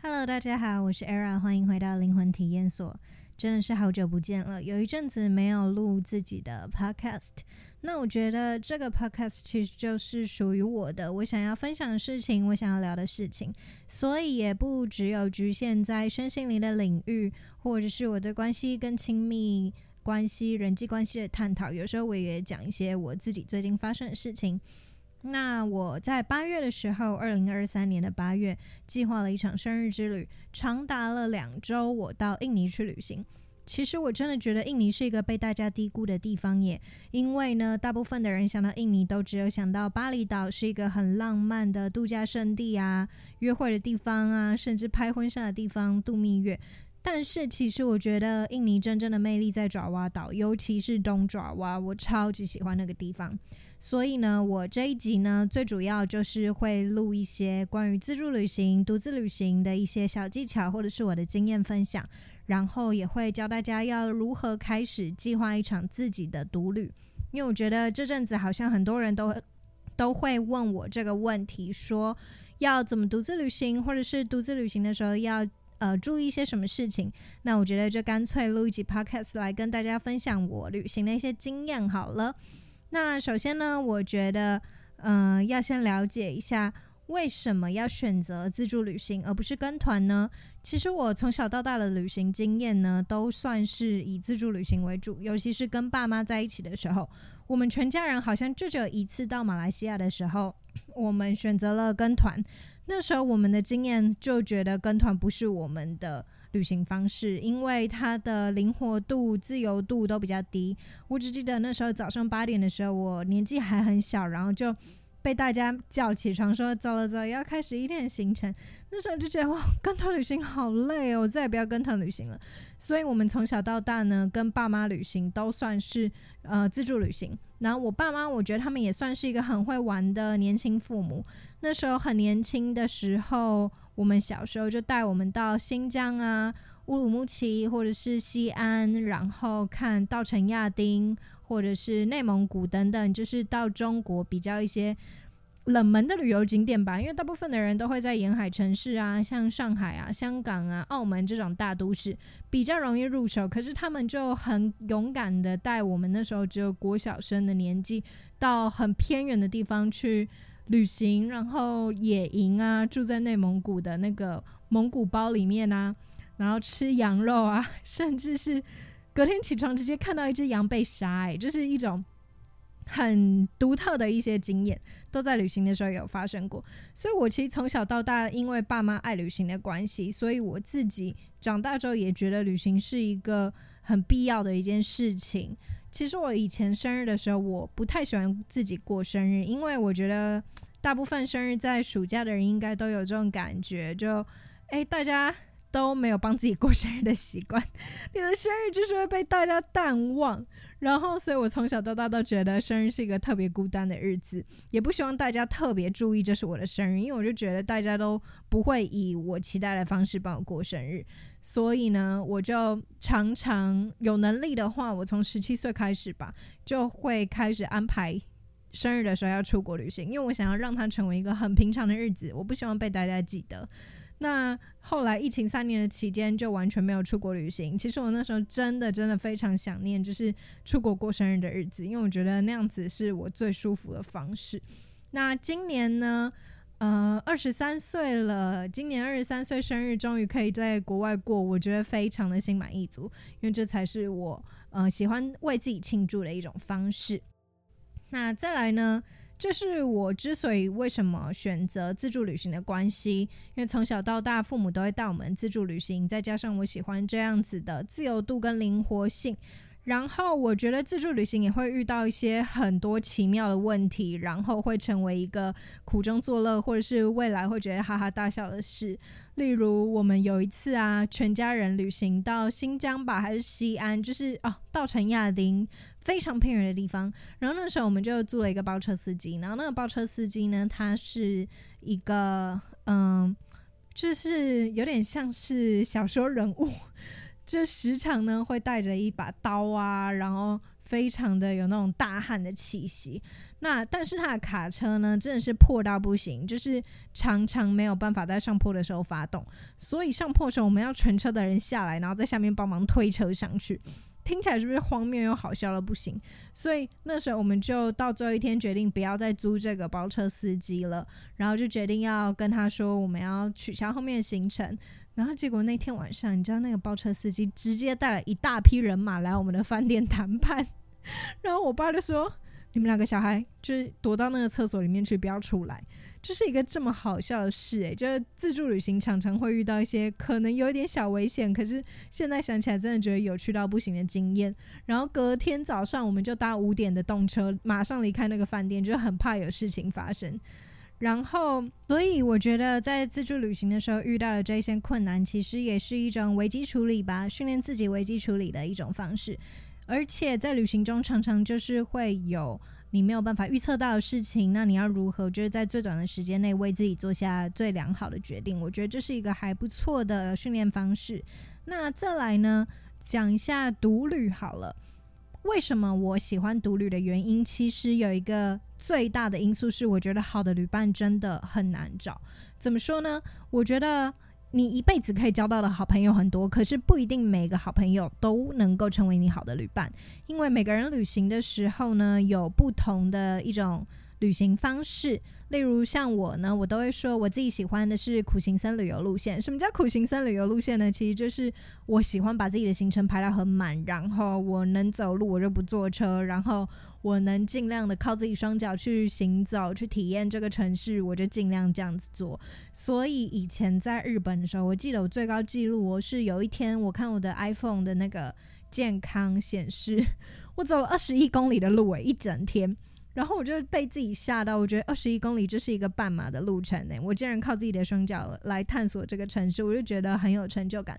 Hello，大家好，我是 Era，欢迎回到灵魂体验所。真的是好久不见了，有一阵子没有录自己的 Podcast。那我觉得这个 Podcast 其实就是属于我的，我想要分享的事情，我想要聊的事情，所以也不只有局限在身心灵的领域，或者是我对关系跟亲密关系、人际关系的探讨。有时候我也讲一些我自己最近发生的事情。那我在八月的时候，二零二三年的八月，计划了一场生日之旅，长达了两周。我到印尼去旅行。其实我真的觉得印尼是一个被大家低估的地方耶，因为呢，大部分的人想到印尼都只有想到巴厘岛是一个很浪漫的度假胜地啊，约会的地方啊，甚至拍婚纱的地方，度蜜月。但是其实我觉得印尼真正的魅力在爪哇岛，尤其是东爪哇，我超级喜欢那个地方。所以呢，我这一集呢，最主要就是会录一些关于自助旅行、独自旅行的一些小技巧，或者是我的经验分享，然后也会教大家要如何开始计划一场自己的独旅。因为我觉得这阵子好像很多人都都会问我这个问题，说要怎么独自旅行，或者是独自旅行的时候要呃注意一些什么事情。那我觉得就干脆录一集 Podcast 来跟大家分享我旅行的一些经验好了。那首先呢，我觉得，嗯、要先了解一下为什么要选择自助旅行而不是跟团呢？其实我从小到大的旅行经验呢，都算是以自助旅行为主，尤其是跟爸妈在一起的时候，我们全家人好像就只有一次到马来西亚的时候，我们选择了跟团。那时候我们的经验就觉得跟团不是我们的。旅行方式，因为它的灵活度、自由度都比较低。我只记得那时候早上八点的时候，我年纪还很小，然后就被大家叫起床，说走了走，要开始一天的行程。那时候就觉得哇，跟团旅行好累哦，我再也不要跟团旅行了。所以，我们从小到大呢，跟爸妈旅行都算是呃自助旅行。然后，我爸妈，我觉得他们也算是一个很会玩的年轻父母。那时候很年轻的时候。我们小时候就带我们到新疆啊、乌鲁木齐或者是西安，然后看稻城亚丁或者是内蒙古等等，就是到中国比较一些冷门的旅游景点吧。因为大部分的人都会在沿海城市啊，像上海啊、香港啊、澳门这种大都市比较容易入手。可是他们就很勇敢的带我们，那时候只有国小生的年纪，到很偏远的地方去。旅行，然后野营啊，住在内蒙古的那个蒙古包里面啊，然后吃羊肉啊，甚至是隔天起床直接看到一只羊被杀，哎，就是一种很独特的一些经验，都在旅行的时候有发生过。所以我其实从小到大，因为爸妈爱旅行的关系，所以我自己长大之后也觉得旅行是一个很必要的一件事情。其实我以前生日的时候，我不太喜欢自己过生日，因为我觉得大部分生日在暑假的人应该都有这种感觉，就诶，大家都没有帮自己过生日的习惯，你的生日就是会被大家淡忘。然后，所以我从小到大都觉得生日是一个特别孤单的日子，也不希望大家特别注意这是我的生日，因为我就觉得大家都不会以我期待的方式帮我过生日。所以呢，我就常常有能力的话，我从十七岁开始吧，就会开始安排生日的时候要出国旅行，因为我想要让它成为一个很平常的日子，我不希望被大家记得。那后来疫情三年的期间就完全没有出国旅行。其实我那时候真的真的非常想念，就是出国过生日的日子，因为我觉得那样子是我最舒服的方式。那今年呢，呃，二十三岁了，今年二十三岁生日终于可以在国外过，我觉得非常的心满意足，因为这才是我呃喜欢为自己庆祝的一种方式。那再来呢？这是我之所以为什么选择自助旅行的关系，因为从小到大父母都会带我们自助旅行，再加上我喜欢这样子的自由度跟灵活性。然后我觉得自助旅行也会遇到一些很多奇妙的问题，然后会成为一个苦中作乐，或者是未来会觉得哈哈大笑的事。例如我们有一次啊，全家人旅行到新疆吧，还是西安，就是哦，稻城亚丁，非常偏远的地方。然后那时候我们就租了一个包车司机，然后那个包车司机呢，他是一个嗯，就是有点像是小说人物。就时常呢会带着一把刀啊，然后非常的有那种大汉的气息。那但是他的卡车呢，真的是破到不行，就是常常没有办法在上坡的时候发动，所以上坡的时候我们要全车的人下来，然后在下面帮忙推车上去。听起来是不是荒谬又好笑的不行？所以那时候我们就到最后一天决定不要再租这个包车司机了，然后就决定要跟他说我们要取消后面的行程。然后结果那天晚上，你知道那个包车司机直接带了一大批人马来我们的饭店谈判，然后我爸就说：“你们两个小孩就是躲到那个厕所里面去，不要出来。”就是一个这么好笑的事诶，就是自助旅行常常会遇到一些可能有一点小危险，可是现在想起来真的觉得有趣到不行的经验。然后隔天早上我们就搭五点的动车，马上离开那个饭店，就很怕有事情发生。然后，所以我觉得在自助旅行的时候遇到的这些困难，其实也是一种危机处理吧，训练自己危机处理的一种方式。而且在旅行中，常常就是会有。你没有办法预测到的事情，那你要如何就是在最短的时间内为自己做下最良好的决定？我觉得这是一个还不错的训练方式。那再来呢，讲一下独旅好了。为什么我喜欢独旅的原因，其实有一个最大的因素是，我觉得好的旅伴真的很难找。怎么说呢？我觉得。你一辈子可以交到的好朋友很多，可是不一定每个好朋友都能够成为你好的旅伴，因为每个人旅行的时候呢，有不同的一种旅行方式。例如像我呢，我都会说我自己喜欢的是苦行僧旅游路线。什么叫苦行僧旅游路线呢？其实就是我喜欢把自己的行程排到很满，然后我能走路我就不坐车，然后。我能尽量的靠自己双脚去行走，去体验这个城市，我就尽量这样子做。所以以前在日本的时候，我记得我最高纪录，我是有一天我看我的 iPhone 的那个健康显示，我走了二十一公里的路诶，一整天。然后我就被自己吓到，我觉得二十一公里就是一个半马的路程诶，我竟然靠自己的双脚来探索这个城市，我就觉得很有成就感。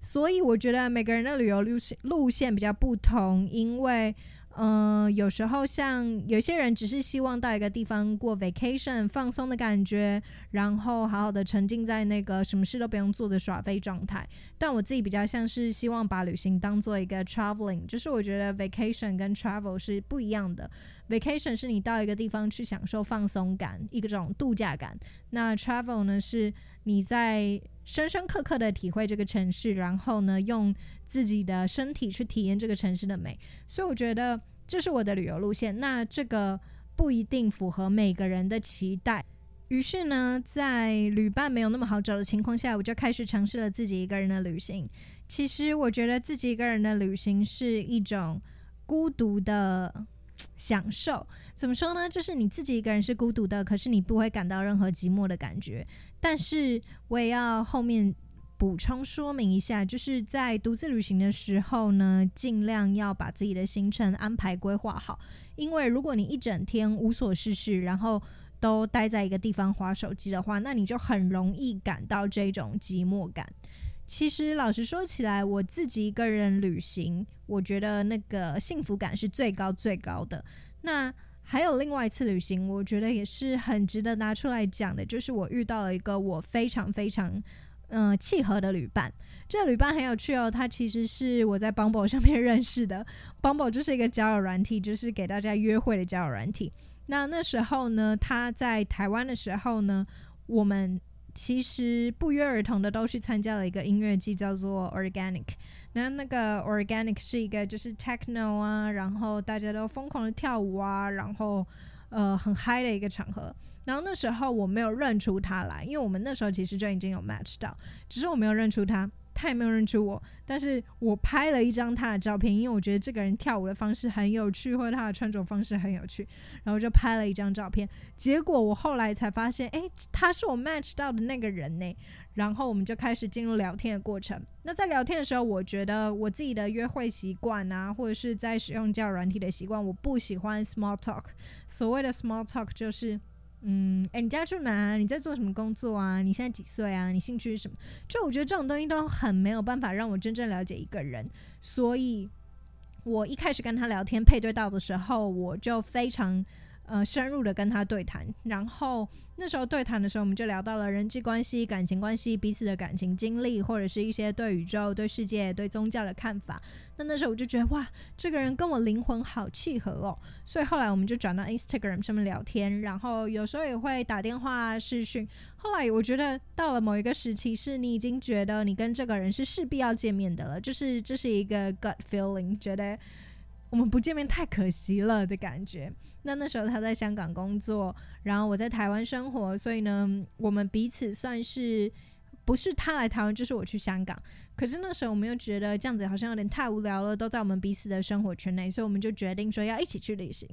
所以我觉得每个人的旅游路线路线比较不同，因为。嗯、有时候像有些人只是希望到一个地方过 vacation 放松的感觉，然后好好的沉浸在那个什么事都不用做的耍废状态。但我自己比较像是希望把旅行当做一个 traveling，就是我觉得 vacation 跟 travel 是不一样的。Vacation 是你到一个地方去享受放松感，一个种度假感。那 travel 呢，是你在深深刻刻的体会这个城市，然后呢，用自己的身体去体验这个城市的美。所以我觉得这是我的旅游路线。那这个不一定符合每个人的期待。于是呢，在旅伴没有那么好找的情况下，我就开始尝试了自己一个人的旅行。其实我觉得自己一个人的旅行是一种孤独的。享受怎么说呢？就是你自己一个人是孤独的，可是你不会感到任何寂寞的感觉。但是我也要后面补充说明一下，就是在独自旅行的时候呢，尽量要把自己的行程安排规划好。因为如果你一整天无所事事，然后都待在一个地方划手机的话，那你就很容易感到这种寂寞感。其实，老实说起来，我自己一个人旅行，我觉得那个幸福感是最高最高的。那还有另外一次旅行，我觉得也是很值得拿出来讲的，就是我遇到了一个我非常非常嗯、契合的旅伴。这个旅伴很有趣哦，他其实是我在 Bumble 上面 认识的。Bumble 就是一个交友软体，就是给大家约会的交友软体。那那时候呢，他在台湾的时候呢，我们。其实不约而同的都去参加了一个音乐季，叫做 Organic。那那个 Organic 是一个就是 Techno 啊，然后大家都疯狂的跳舞啊，然后呃很嗨的一个场合。然后那时候我没有认出他来，因为我们那时候其实就已经有 match 到，只是我没有认出他。他也没有认出我，但是我拍了一张他的照片，因为我觉得这个人跳舞的方式很有趣，或者他的穿着方式很有趣，然后就拍了一张照片。结果我后来才发现，诶，他是我 match 到的那个人呢。然后我们就开始进入聊天的过程。那在聊天的时候，我觉得我自己的约会习惯啊，或者是在使用交友软体的习惯，我不喜欢 small talk。所谓的 small talk 就是。嗯，诶，你家住哪？你在做什么工作啊？你现在几岁啊？你兴趣是什么？就我觉得这种东西都很没有办法让我真正了解一个人，所以我一开始跟他聊天配对到的时候，我就非常呃，深入的跟他对谈，然后那时候对谈的时候，我们就聊到了人际关系、感情关系、彼此的感情经历，或者是一些对宇宙、对世界、对宗教的看法。那那时候我就觉得，哇，这个人跟我灵魂好契合哦。所以后来我们就转到 Instagram 上面聊天，然后有时候也会打电话、视讯。后来我觉得到了某一个时期，是你已经觉得你跟这个人是势必要见面的了，就是这是一个 gut feeling，觉得。我们不见面太可惜了的感觉。那那时候他在香港工作，然后我在台湾生活，所以呢，我们彼此算是不是他来台湾，就是我去香港。可是那时候我们又觉得这样子好像有点太无聊了，都在我们彼此的生活圈内，所以我们就决定说要一起去旅行。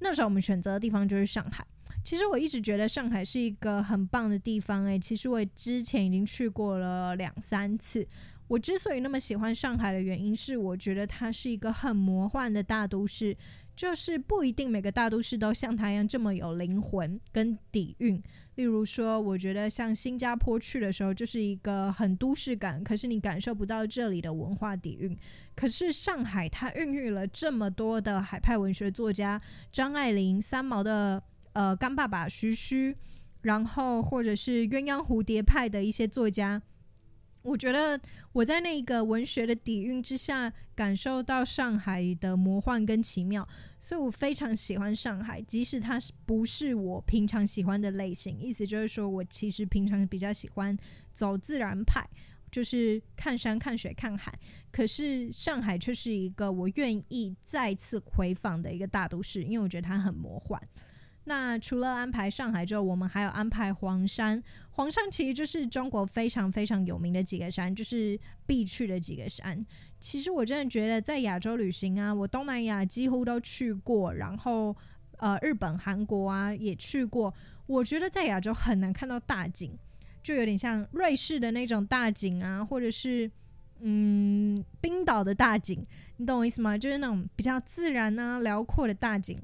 那时候我们选择的地方就是上海。其实我一直觉得上海是一个很棒的地方，诶，其实我之前已经去过了两三次。我之所以那么喜欢上海的原因是，我觉得它是一个很魔幻的大都市，就是不一定每个大都市都像它一样这么有灵魂跟底蕴。例如说，我觉得像新加坡去的时候，就是一个很都市感，可是你感受不到这里的文化底蕴。可是上海，它孕育了这么多的海派文学作家，张爱玲、三毛的呃干爸爸徐徐，然后或者是鸳鸯蝴蝶派的一些作家。我觉得我在那个文学的底蕴之下，感受到上海的魔幻跟奇妙，所以我非常喜欢上海，即使它不是我平常喜欢的类型。意思就是说，我其实平常比较喜欢走自然派，就是看山、看水、看海。可是上海却是一个我愿意再次回访的一个大都市，因为我觉得它很魔幻。那除了安排上海之后，我们还有安排黄山。黄山其实就是中国非常非常有名的几个山，就是必去的几个山。其实我真的觉得，在亚洲旅行啊，我东南亚几乎都去过，然后呃，日本、韩国啊也去过。我觉得在亚洲很难看到大景，就有点像瑞士的那种大景啊，或者是嗯，冰岛的大景，你懂我意思吗？就是那种比较自然啊、辽阔的大景。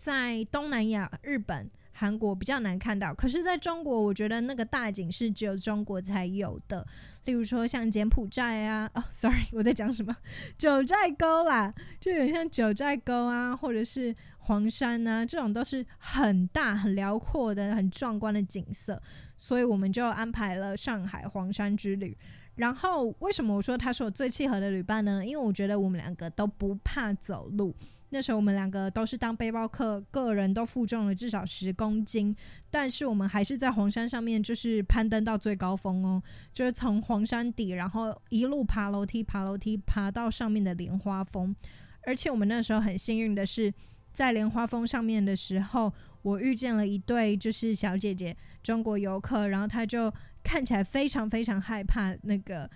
在东南亚、日本、韩国比较难看到，可是在中国，我觉得那个大景是只有中国才有的。例如说像柬埔寨啊，哦，sorry，我在讲什么？九寨沟啦，就有像九寨沟啊，或者是黄山啊，这种都是很大、很辽阔的、很壮观的景色，所以我们就安排了上海黄山之旅。然后为什么我说他是我最契合的旅伴呢？因为我觉得我们两个都不怕走路。那时候我们两个都是当背包客，个人都负重了至少十公斤，但是我们还是在黄山上面，就是攀登到最高峰哦，就是从黄山底，然后一路爬楼梯，爬楼梯爬到上面的莲花峰。而且我们那时候很幸运的是，在莲花峰上面的时候，我遇见了一对就是小姐姐，中国游客，然后她就看起来非常非常害怕那个。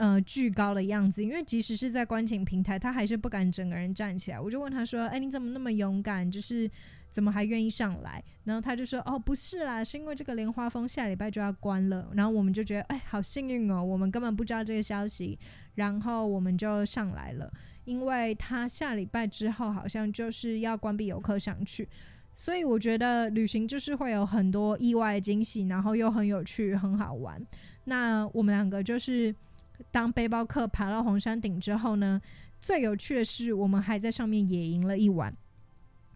呃，巨高的样子，因为即使是在观景平台，他还是不敢整个人站起来。我就问他说：“哎，你怎么那么勇敢？就是怎么还愿意上来？”然后他就说：“哦，不是啦，是因为这个莲花峰下礼拜就要关了。”然后我们就觉得：“哎，好幸运哦，我们根本不知道这个消息。”然后我们就上来了，因为他下礼拜之后好像就是要关闭游客上去，所以我觉得旅行就是会有很多意外惊喜，然后又很有趣、很好玩。那我们两个就是。当背包客爬到黄山顶之后呢，最有趣的是我们还在上面野营了一晚。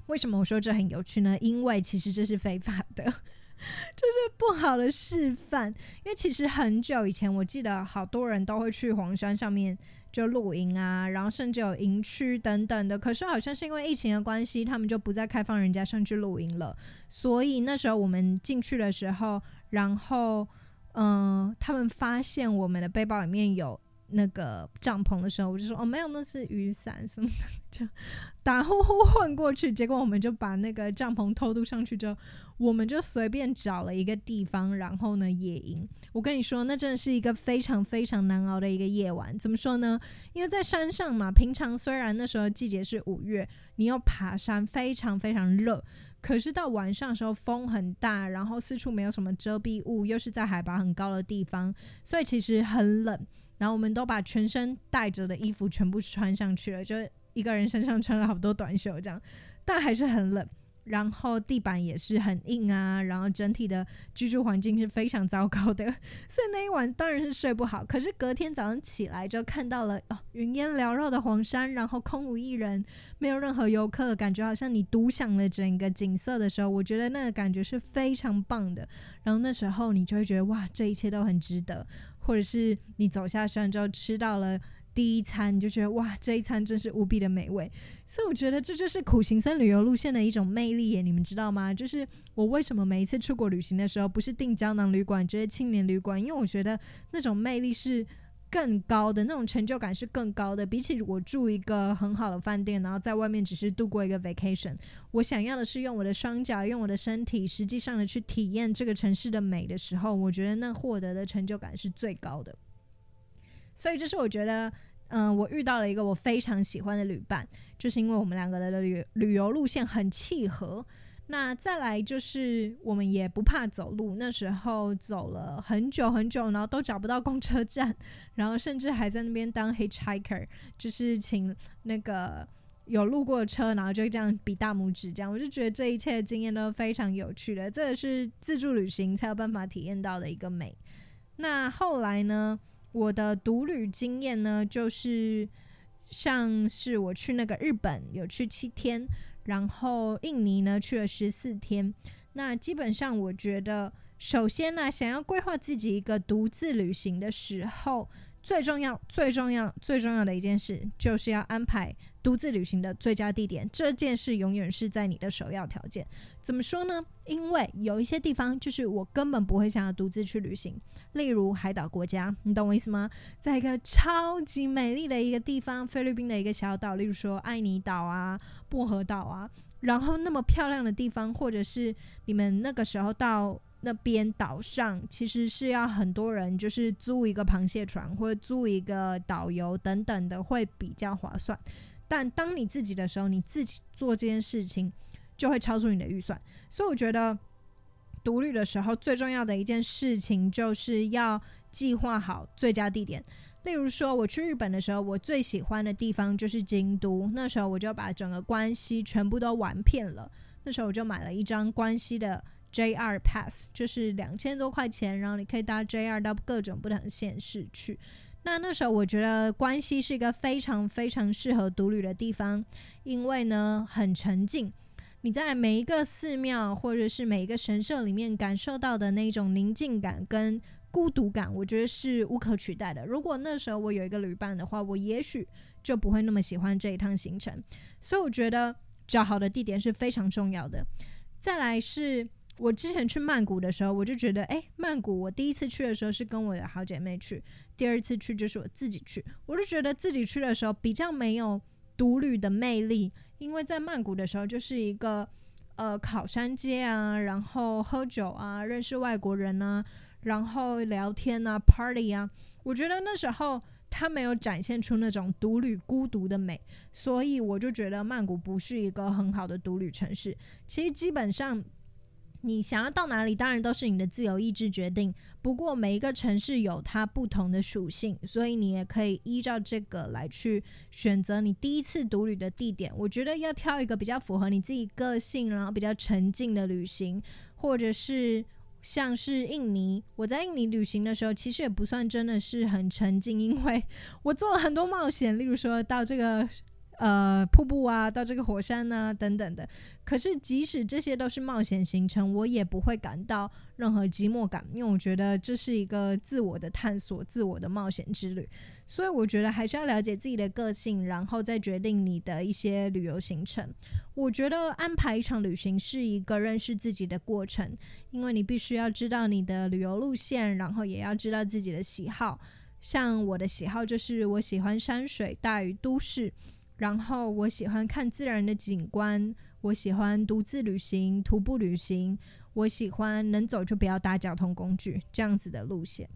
为什么我说这很有趣呢？因为其实这是非法的，这是不好的示范。因为其实很久以前，我记得好多人都会去黄山上面就露营啊，然后甚至有营区等等的。可是好像是因为疫情的关系，他们就不再开放人家上去露营了。所以那时候我们进去的时候，然后。嗯、他们发现我们的背包里面有那个帐篷的时候，我就说哦，没有，那是雨伞什么的，就打呼呼混过去。结果我们就把那个帐篷偷渡上去之后，我们就随便找了一个地方，然后呢野营。我跟你说，那真的是一个非常非常难熬的一个夜晚。怎么说呢？因为在山上嘛，平常虽然那时候季节是五月，你要爬山，非常非常热。可是到晚上的时候风很大，然后四处没有什么遮蔽物，又是在海拔很高的地方，所以其实很冷。然后我们都把全身带着的衣服全部穿上去了，就一个人身上穿了好多短袖这样，但还是很冷。然后地板也是很硬啊，然后整体的居住环境是非常糟糕的，所以那一晚当然是睡不好。可是隔天早上起来就看到了哦，云烟缭绕的黄山，然后空无一人，没有任何游客，感觉好像你独享了整个景色的时候，我觉得那个感觉是非常棒的。然后那时候你就会觉得哇，这一切都很值得，或者是你走下山之后吃到了。第一餐你就觉得哇，这一餐真是无比的美味，所以我觉得这就是苦行僧旅游路线的一种魅力耶，你们知道吗？就是我为什么每一次出国旅行的时候不是订胶囊旅馆，就是青年旅馆，因为我觉得那种魅力是更高的，那种成就感是更高的。比起我住一个很好的饭店，然后在外面只是度过一个 vacation，我想要的是用我的双脚，用我的身体，实际上的去体验这个城市的美的时候，我觉得那获得的成就感是最高的。所以这是我觉得，嗯、我遇到了一个我非常喜欢的旅伴，就是因为我们两个的旅旅游路线很契合。那再来就是我们也不怕走路，那时候走了很久很久，然后都找不到公车站，然后甚至还在那边当 hitchhiker，就是请那个有路过的车，然后就这样比大拇指这样。我就觉得这一切的经验都非常有趣的，这也是自助旅行才有办法体验到的一个美。那后来呢？我的独旅经验呢，就是像是我去那个日本有去七天，然后印尼呢去了十四天。那基本上我觉得，首先呢，想要规划自己一个独自旅行的时候，最重要、最重要、最重要的一件事，就是要安排。独自旅行的最佳地点，这件事永远是在你的首要条件。怎么说呢？因为有一些地方就是我根本不会想要独自去旅行，例如海岛国家，你懂我意思吗？在一个超级美丽的一个地方，菲律宾的一个小岛，例如说爱尼岛啊、薄荷岛啊，然后那么漂亮的地方，或者是你们那个时候到那边岛上，其实是要很多人，就是租一个螃蟹船或者租一个导游等等的，会比较划算。但当你自己的时候，你自己做这件事情就会超出你的预算。所以我觉得独立的时候最重要的一件事情就是要计划好最佳地点。例如说，我去日本的时候，我最喜欢的地方就是京都。那时候我就把整个关西全部都玩遍了。那时候我就买了一张关西的 JR Pass，就是两千多块钱，然后你可以搭 JR 到各种不同的县市去。那那时候我觉得关西是一个非常非常适合独旅的地方，因为呢很沉静，你在每一个寺庙或者是每一个神社里面感受到的那种宁静感跟孤独感，我觉得是无可取代的。如果那时候我有一个旅伴的话，我也许就不会那么喜欢这一趟行程。所以我觉得找好的地点是非常重要的。再来是。我之前去曼谷的时候，我就觉得，哎，曼谷我第一次去的时候是跟我的好姐妹去，第二次去就是我自己去，我就觉得自己去的时候比较没有独旅的魅力，因为在曼谷的时候就是一个呃考山街啊，然后喝酒啊，认识外国人啊，然后聊天啊，party 啊，我觉得那时候他没有展现出那种独旅孤独的美，所以我就觉得曼谷不是一个很好的独旅城市。其实基本上。你想要到哪里，当然都是你的自由意志决定。不过每一个城市有它不同的属性，所以你也可以依照这个来去选择你第一次独旅的地点。我觉得要挑一个比较符合你自己个性，然后比较沉静的旅行，或者是像是印尼。我在印尼旅行的时候，其实也不算真的是很沉静，因为 我做了很多冒险，例如说到这个。呃，瀑布啊，到这个火山啊，等等的。可是，即使这些都是冒险行程，我也不会感到任何寂寞感，因为我觉得这是一个自我的探索、自我的冒险之旅。所以，我觉得还是要了解自己的个性，然后再决定你的一些旅游行程。我觉得安排一场旅行是一个认识自己的过程，因为你必须要知道你的旅游路线，然后也要知道自己的喜好。像我的喜好就是我喜欢山水大于都市。然后我喜欢看自然的景观，我喜欢独自旅行、徒步旅行，我喜欢能走就不要搭交通工具这样子的路线。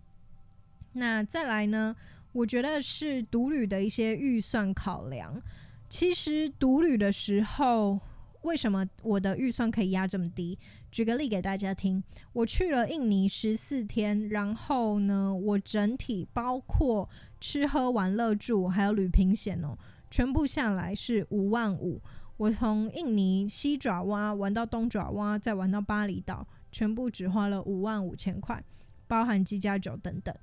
那再来呢？我觉得是独旅的一些预算考量。其实独旅的时候，为什么我的预算可以压这么低？举个例给大家听，我去了印尼十四天，然后呢，我整体包括吃喝玩乐住还有旅平险哦。全部下来是五万五，我从印尼西爪哇玩到东爪哇，再玩到巴厘岛，全部只花了五万五千块，包含机加酒等等。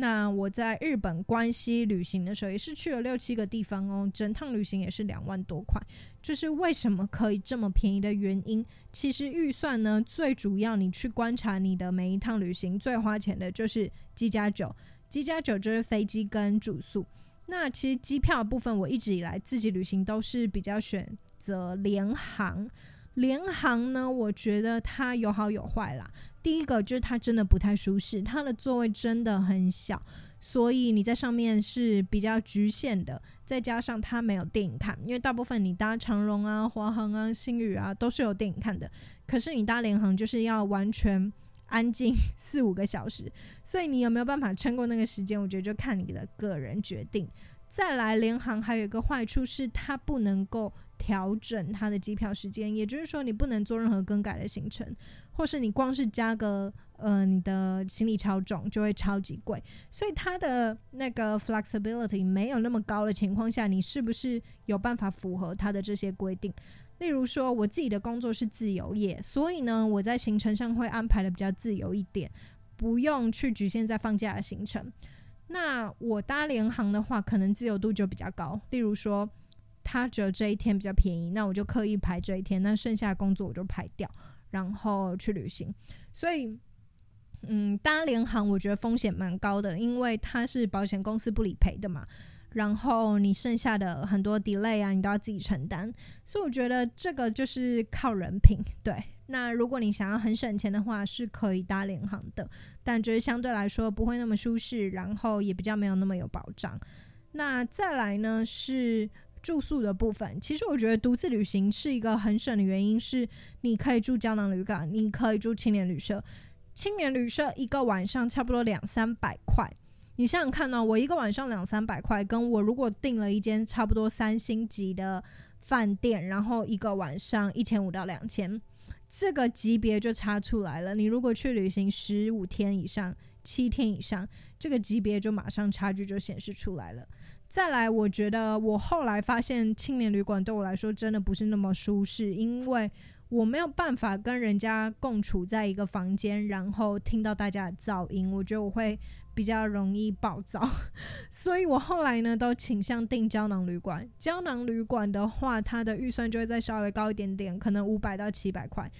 那我在日本关西旅行的时候，也是去了六七个地方哦，整趟旅行也是两万多块。就是为什么可以这么便宜的原因，其实预算呢，最主要你去观察你的每一趟旅行最花钱的就是机加酒，机加酒就是飞机跟住宿。那其实机票的部分，我一直以来自己旅行都是比较选。择联航，联航呢，我觉得它有好有坏啦。第一个就是它真的不太舒适，它的座位真的很小，所以你在上面是比较局限的。再加上它没有电影看，因为大部分你搭长荣啊、华航啊、星宇啊都是有电影看的，可是你搭联航就是要完全安静 四五个小时，所以你有没有办法撑过那个时间？我觉得就看你的个人决定。再来，联航还有一个坏处是它不能够。调整它的机票时间，也就是说你不能做任何更改的行程，或是你光是加个呃你的行李超重就会超级贵，所以它的那个 flexibility 没有那么高的情况下，你是不是有办法符合它的这些规定？例如说我自己的工作是自由业，所以呢我在行程上会安排的比较自由一点，不用去局限在放假的行程。那我搭联航的话，可能自由度就比较高，例如说。他只有这一天比较便宜，那我就刻意排这一天，那剩下的工作我就排掉，然后去旅行。所以，嗯，搭联航我觉得风险蛮高的，因为它是保险公司不理赔的嘛。然后你剩下的很多 delay 啊，你都要自己承担。所以我觉得这个就是靠人品。对，那如果你想要很省钱的话，是可以搭联航的，但就是相对来说不会那么舒适，然后也比较没有那么有保障。那再来呢是。住宿的部分，其实我觉得独自旅行是一个很省的原因，是你可以住胶囊旅馆，你可以住青年旅社。青年旅社一个晚上差不多两三百块，你想想看呢、我一个晚上两三百块，跟我如果订了一间差不多三星级的饭店，然后一个晚上一千五到两千，这个级别就差出来了。你如果去旅行十五天以上、七天以上，这个级别就马上差距就显示出来了。再来，我觉得我后来发现青年旅馆对我来说真的不是那么舒适，因为我没有办法跟人家共处在一个房间，然后听到大家的噪音，我觉得我会比较容易暴躁，所以我后来呢都倾向订胶囊旅馆。胶囊旅馆的话，它的预算就会再稍微高一点点，可能五百到七百块。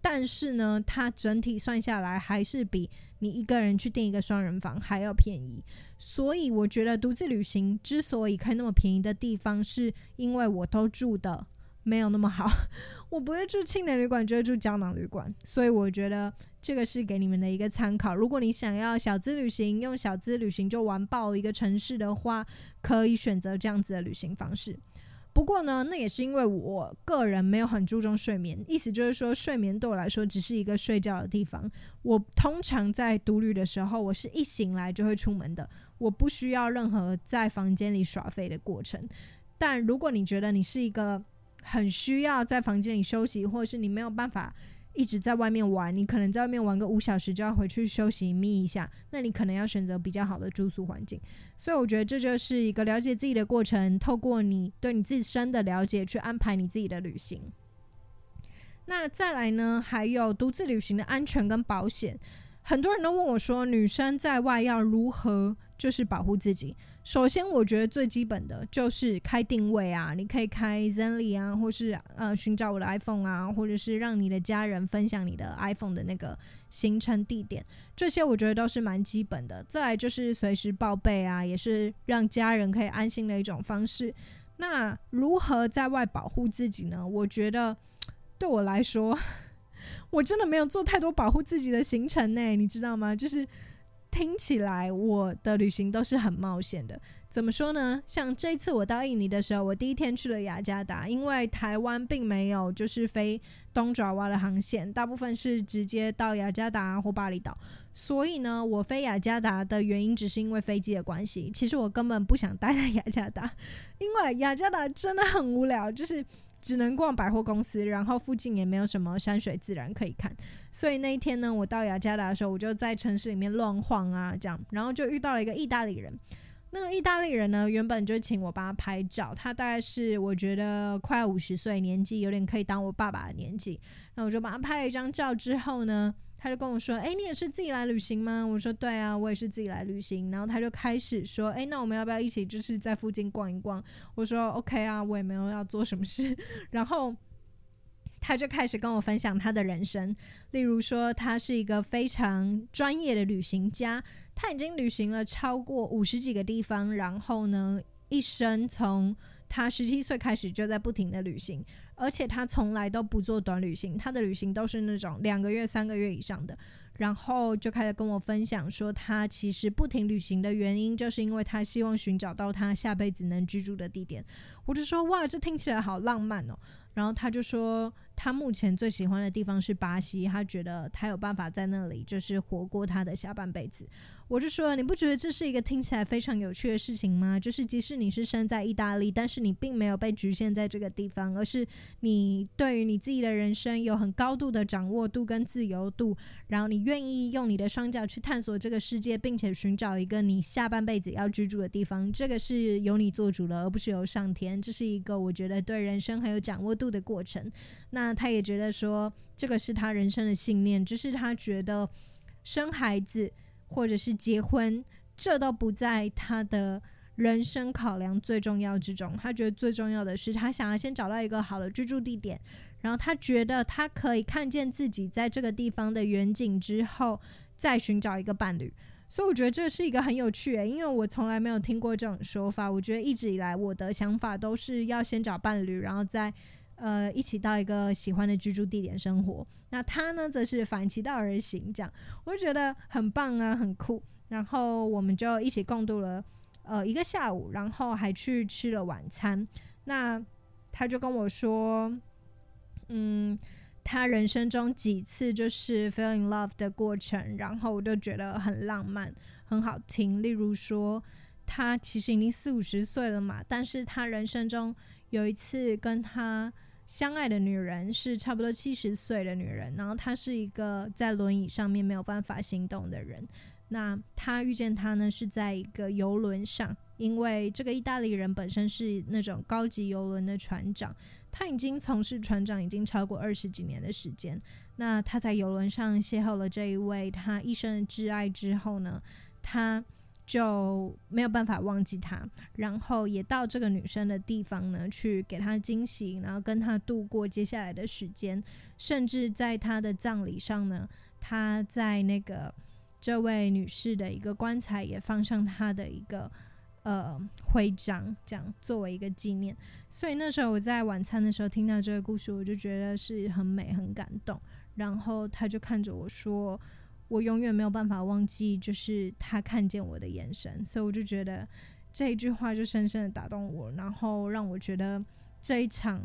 但是呢，它整体算下来还是比你一个人去订一个双人房还要便宜。所以我觉得独自旅行之所以可以那么便宜的地方，是因为我都住的没有那么好。我不会住青年旅馆，就会住胶囊旅馆。所以我觉得这个是给你们的一个参考。如果你想要小资旅行，用小资旅行就玩爆一个城市的话，可以选择这样子的旅行方式。不过呢，那也是因为我个人没有很注重睡眠，意思就是说，睡眠对我来说只是一个睡觉的地方。我通常在独旅的时候，我是一醒来就会出门的，我不需要任何在房间里耍废的过程。但如果你觉得你是一个很需要在房间里休息，或者是你没有办法。一直在外面玩，你可能在外面玩个五小时就要回去休息眯一下，那你可能要选择比较好的住宿环境。所以我觉得这就是一个了解自己的过程，透过你对你自身的了解去安排你自己的旅行。那再来呢，还有独自旅行的安全跟保险，很多人都问我说，女生在外要如何就是保护自己？首先，我觉得最基本的就是开定位啊，你可以开 Zenly 啊，或是呃寻找我的 iPhone 啊，或者是让你的家人分享你的 iPhone 的那个行程地点，这些我觉得都是蛮基本的。再来就是随时报备啊，也是让家人可以安心的一种方式。那如何在外保护自己呢？我觉得对我来说，我真的没有做太多保护自己的行程呢，你知道吗？就是。听起来我的旅行都是很冒险的，怎么说呢？像这次我到印尼的时候，我第一天去了雅加达，因为台湾并没有就是飞东爪哇的航线，大部分是直接到雅加达或巴厘岛，所以呢，我飞雅加达的原因只是因为飞机的关系。其实我根本不想待在雅加达，因为雅加达真的很无聊，就是。只能逛百货公司，然后附近也没有什么山水自然可以看，所以那一天呢，我到雅加达的时候，我就在城市里面乱晃啊，这样，然后就遇到了一个意大利人。那个意大利人呢，原本就请我帮他拍照，他大概是我觉得快五十岁年纪，有点可以当我爸爸的年纪。那我就帮他拍了一张照之后呢，他就跟我说：“诶，你也是自己来旅行吗？”我说：“对啊，我也是自己来旅行。”然后他就开始说：“诶，那我们要不要一起就是在附近逛一逛？”我说：“OK 啊，我也没有要做什么事。”然后。他就开始跟我分享他的人生，例如说，他是一个非常专业的旅行家，他已经旅行了超过五十几个地方，然后呢，一生从他十七岁开始就在不停的旅行，而且他从来都不做短旅行，他的旅行都是那种两个月、三个月以上的。然后就开始跟我分享说，他其实不停旅行的原因，就是因为他希望寻找到他下辈子能居住的地点。我就说，哇，这听起来好浪漫哦。然后他就说，他目前最喜欢的地方是巴西，他觉得他有办法在那里就是活过他的下半辈子。我就说，你不觉得这是一个听起来非常有趣的事情吗？就是即使你是生在意大利，但是你并没有被局限在这个地方，而是你对于你自己的人生有很高度的掌握度跟自由度，然后你愿意用你的双脚去探索这个世界，并且寻找一个你下半辈子要居住的地方。这个是由你做主了，而不是由上天。这是一个我觉得对人生很有掌握度的过程。那他也觉得说，这个是他人生的信念，就是他觉得生孩子。或者是结婚，这都不在他的人生考量最重要之中。他觉得最重要的是，他想要先找到一个好的居住地点，然后他觉得他可以看见自己在这个地方的远景之后，再寻找一个伴侣。所以我觉得这是一个很有趣诶，因为我从来没有听过这种说法。我觉得一直以来我的想法都是要先找伴侣，然后再呃一起到一个喜欢的居住地点生活。那他呢，则是反其道而行，这样我就觉得很棒啊，很酷。然后我们就一起共度了呃一个下午，然后还去吃了晚餐。那他就跟我说，嗯，他人生中几次就是 fell in love 的过程，然后我就觉得很浪漫，很好听。例如说，他其实已经四五十岁了嘛，但是他人生中有一次跟他。相爱的女人是差不多七十岁的女人，然后她是一个在轮椅上面没有办法行动的人。那她遇见他呢，是在一个游轮上，因为这个意大利人本身是那种高级游轮的船长，他已经从事船长已经超过二十几年的时间。那他在游轮上邂逅了这一位他一生的挚爱之后呢，他。就没有办法忘记他，然后也到这个女生的地方呢，去给她惊喜，然后跟她度过接下来的时间，甚至在她的葬礼上呢，他在那个这位女士的一个棺材也放上她的一个呃徽章，这样作为一个纪念。所以那时候我在晚餐的时候听到这个故事，我就觉得是很美、很感动。然后他就看着我说。我永远没有办法忘记，就是他看见我的眼神，所以我就觉得这一句话就深深的打动我，然后让我觉得这一场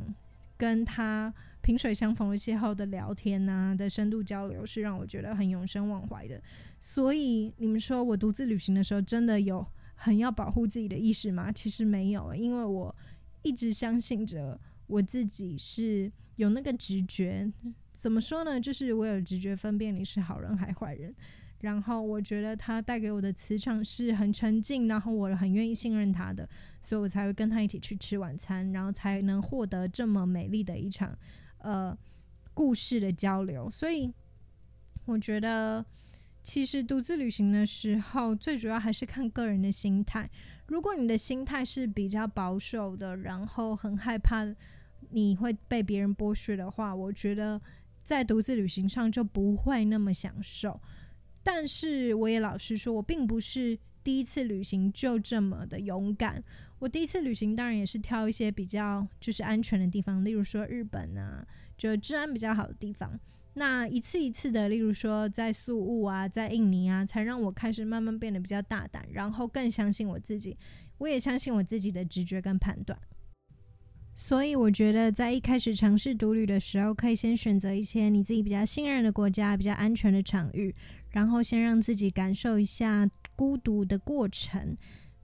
跟他萍水相逢的邂逅的聊天啊的深度交流，是让我觉得很永生忘怀的。所以你们说我独自旅行的时候，真的有很要保护自己的意识吗？其实没有，因为我一直相信着我自己是有那个直觉。怎么说呢？就是我有直觉分辨你是好人还坏人，然后我觉得他带给我的磁场是很沉静，然后我很愿意信任他的，所以我才会跟他一起去吃晚餐，然后才能获得这么美丽的一场呃故事的交流。所以我觉得，其实独自旅行的时候，最主要还是看个人的心态。如果你的心态是比较保守的，然后很害怕你会被别人剥削的话，我觉得。在独自旅行上就不会那么享受，但是我也老实说，我并不是第一次旅行就这么的勇敢。我第一次旅行当然也是挑一些比较就是安全的地方，例如说日本啊，就治安比较好的地方。那一次一次的，例如说在宿务啊，在印尼啊，才让我开始慢慢变得比较大胆，然后更相信我自己。我也相信我自己的直觉跟判断。所以我觉得，在一开始尝试独旅的时候，可以先选择一些你自己比较信任的国家、比较安全的场域，然后先让自己感受一下孤独的过程。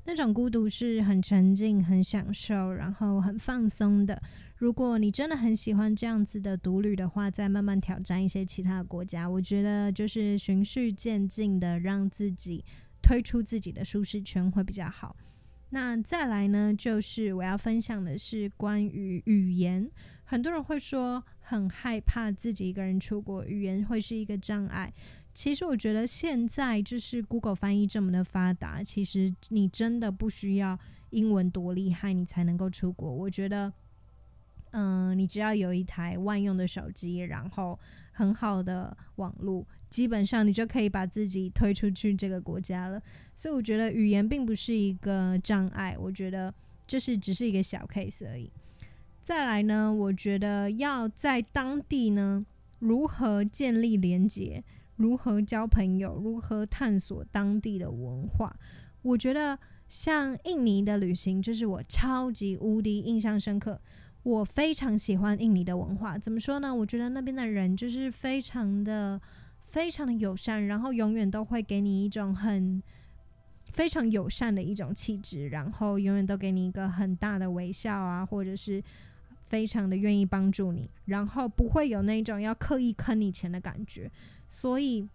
那种孤独是很沉静、很享受，然后很放松的。如果你真的很喜欢这样子的独旅的话，再慢慢挑战一些其他的国家。我觉得就是循序渐进的，让自己推出自己的舒适圈会比较好。那再来呢，就是我要分享的是关于语言。很多人会说很害怕自己一个人出国，语言会是一个障碍。其实我觉得现在就是 Google 翻译这么的发达，其实你真的不需要英文多厉害，你才能够出国。我觉得，嗯、你只要有一台万用的手机，然后很好的网络，基本上你就可以把自己推出去这个国家了。所以我觉得语言并不是一个障碍，我觉得就是只是一个小 case 而已。再来呢，我觉得要在当地呢，如何建立连结。如何交朋友？如何探索当地的文化？我觉得像印尼的旅行，就是我超级无敌印象深刻。我非常喜欢印尼的文化。怎么说呢？我觉得那边的人就是非常的、非常的友善，然后永远都会给你一种很非常友善的一种气质，然后永远都给你一个很大的微笑啊，或者是非常的愿意帮助你，然后不会有那种要刻意坑你钱的感觉。所以，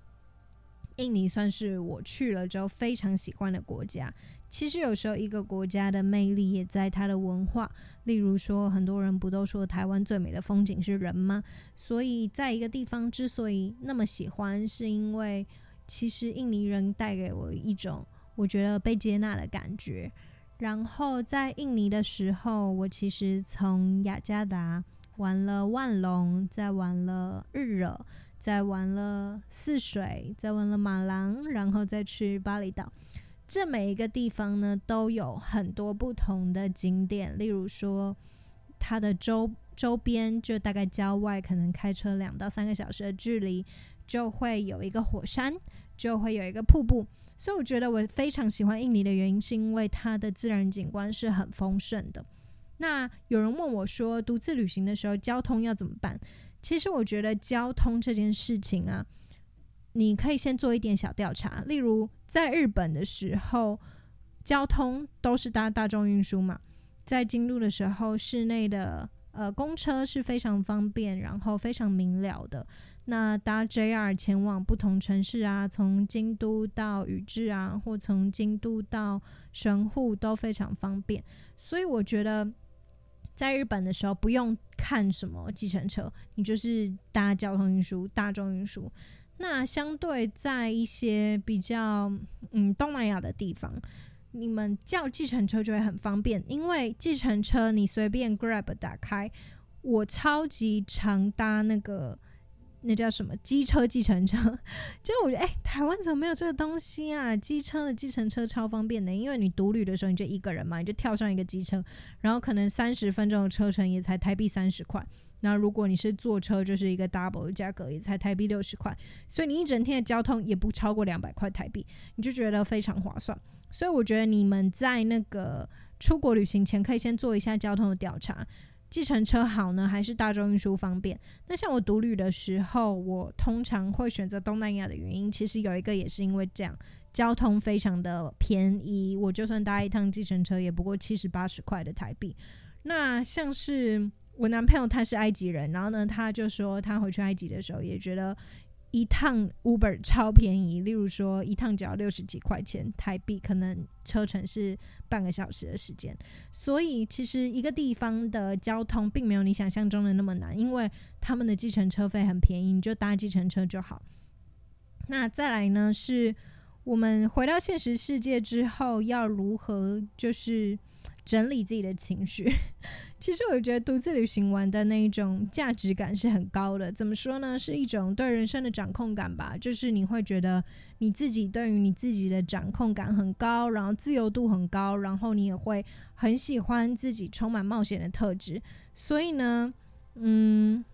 印尼算是我去了之后非常喜欢的国家。其实有时候一个国家的魅力也在它的文化。例如说，很多人不都说台湾最美的风景是人吗？所以，在一个地方之所以那么喜欢，是因为其实印尼人带给我一种我觉得被接纳的感觉。然后在印尼的时候，我其实从雅加达玩了万隆，再玩了日惹。再玩了泗水，再玩了马郎，然后再去巴厘岛。这每一个地方呢，都有很多不同的景点。例如说，它的周周边就大概郊外，可能开车两到三个小时的距离，就会有一个火山，就会有一个瀑布。所以我觉得我非常喜欢印尼的原因，是因为它的自然景观是很丰盛的。那有人问我说，独自旅行的时候交通要怎么办？其实我觉得交通这件事情啊，你可以先做一点小调查。例如在日本的时候，交通都是搭大众运输嘛。在京都的时候，市内的呃公车是非常方便，然后非常明了的。那搭 JR 前往不同城市啊，从京都到宇治啊，或从京都到神户都非常方便。所以我觉得。在日本的时候，不用看什么计程车，你就是搭交通运输、大众运输。那相对在一些比较嗯东南亚的地方，你们叫计程车就会很方便，因为计程车你随便 Grab 打开，我超级常搭那个。那叫什么机车计程车？就我觉得，哎、台湾怎么没有这个东西啊？机车的计程车超方便的，因为你独旅的时候你就一个人嘛，你就跳上一个机车，然后可能三十分钟的车程也才台币三十块。那如果你是坐车，就是一个 double 的价格，也才台币六十块。所以你一整天的交通也不超过两百块台币，你就觉得非常划算。所以我觉得你们在那个出国旅行前，可以先做一下交通的调查。计程车好呢，还是大众运输方便？那像我独旅的时候，我通常会选择东南亚的原因，其实有一个也是因为这样，交通非常的便宜，我就算搭一趟计程车，也不过七十八十块的台币。那像是我男朋友他是埃及人，然后呢，他就说他回去埃及的时候也觉得。一趟 Uber 超便宜，例如说一趟只要六十几块钱台币，可能车程是半个小时的时间。所以其实一个地方的交通并没有你想象中的那么难，因为他们的计程车费很便宜，你就搭计程车就好。那再来呢，是我们回到现实世界之后要如何就是。整理自己的情绪，其实我觉得独自旅行完的那一种价值感是很高的。怎么说呢？是一种对人生的掌控感吧。就是你会觉得你自己对于你自己的掌控感很高，然后自由度很高，然后你也会很喜欢自己充满冒险的特质。所以呢，嗯，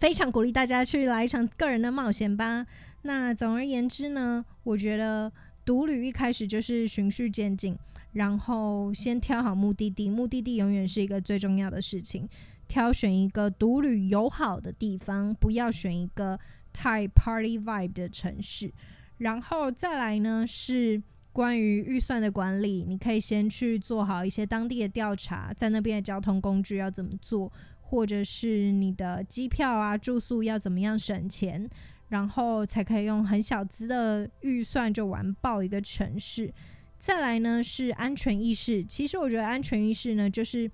非常鼓励大家去来一场个人的冒险吧。那总而言之呢，我觉得独旅一开始就是循序渐进。然后先挑好目的地，目的地永远是一个最重要的事情。挑选一个独旅友好的地方，不要选一个太 party vibe 的城市。然后再来呢，是关于预算的管理，你可以先去做好一些当地的调查，在那边的交通工具要怎么做，或者是你的机票啊、住宿要怎么样省钱，然后才可以用很小资的预算就完爆一个城市。再来呢是安全意识。其实我觉得安全意识呢，就是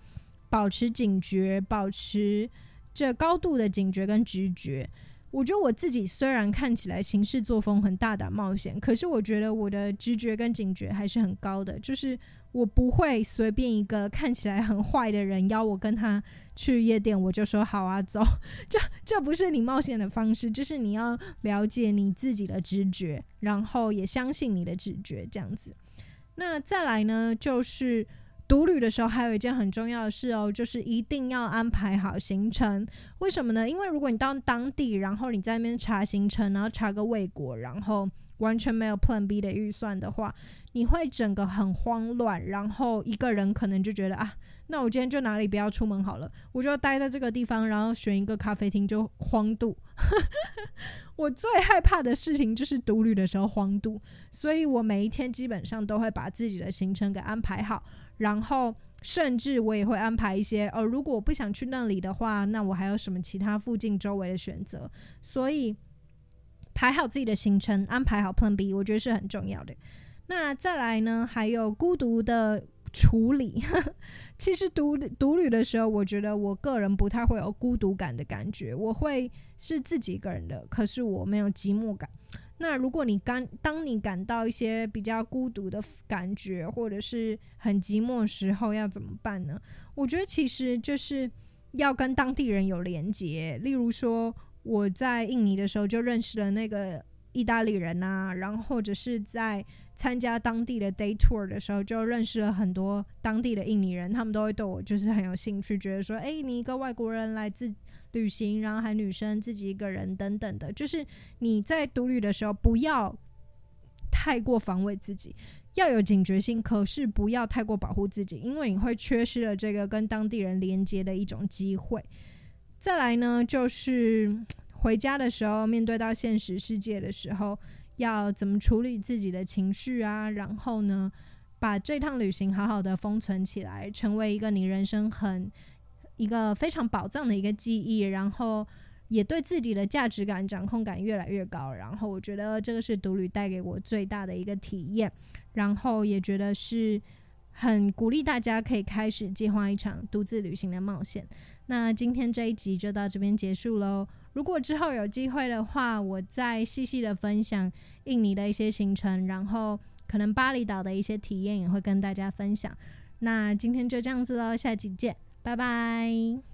保持警觉，保持这高度的警觉跟直觉。我觉得我自己虽然看起来行事作风很大胆冒险，可是我觉得我的直觉跟警觉还是很高的。就是我不会随便一个看起来很坏的人邀我跟他去夜店，我就说好啊，走。这这不是你冒险的方式，就是你要了解你自己的直觉，然后也相信你的直觉，这样子。那再来呢，就是。独旅的时候，还有一件很重要的事哦，就是一定要安排好行程。为什么呢？因为如果你到当地，然后你在那边查行程，然后查个未果，然后完全没有 Plan B 的预算的话，你会整个很慌乱，然后一个人可能就觉得啊，那我今天就哪里不要出门好了，我就待在这个地方，然后选一个咖啡厅就荒度。我最害怕的事情就是独旅的时候荒度，所以我每一天基本上都会把自己的行程给安排好。然后，甚至我也会安排一些，呃，如果我不想去那里的话，那我还有什么其他附近周围的选择？所以，排好自己的行程，安排好 Plan B，我觉得是很重要的。那再来呢，还有孤独的处理。其实独独旅的时候，我觉得我个人不太会有孤独感的感觉，我会是自己一个人的，可是我没有寂寞感。那如果你感当你感到一些比较孤独的感觉，或者是很寂寞的时候，要怎么办呢？我觉得其实就是要跟当地人有连接。例如说，我在印尼的时候就认识了那个意大利人啊，然后或者是在参加当地的 day tour 的时候，就认识了很多当地的印尼人，他们都会对我就是很有兴趣，觉得说，哎，你一个外国人来自。旅行，然后还女生自己一个人等等的，就是你在独旅的时候，不要太过防卫自己，要有警觉性，可是不要太过保护自己，因为你会缺失了这个跟当地人连接的一种机会。再来呢，就是回家的时候，面对到现实世界的时候，要怎么处理自己的情绪啊？然后呢，把这趟旅行好好的封存起来，成为一个你人生很。一个非常宝藏的一个记忆，然后也对自己的价值感、掌控感越来越高。然后我觉得这个是独旅带给我最大的一个体验，然后也觉得是很鼓励大家可以开始计划一场独自旅行的冒险。那今天这一集就到这边结束喽。如果之后有机会的话，我再细细的分享印尼的一些行程，然后可能巴厘岛的一些体验也会跟大家分享。那今天就这样子喽，下期见。拜拜。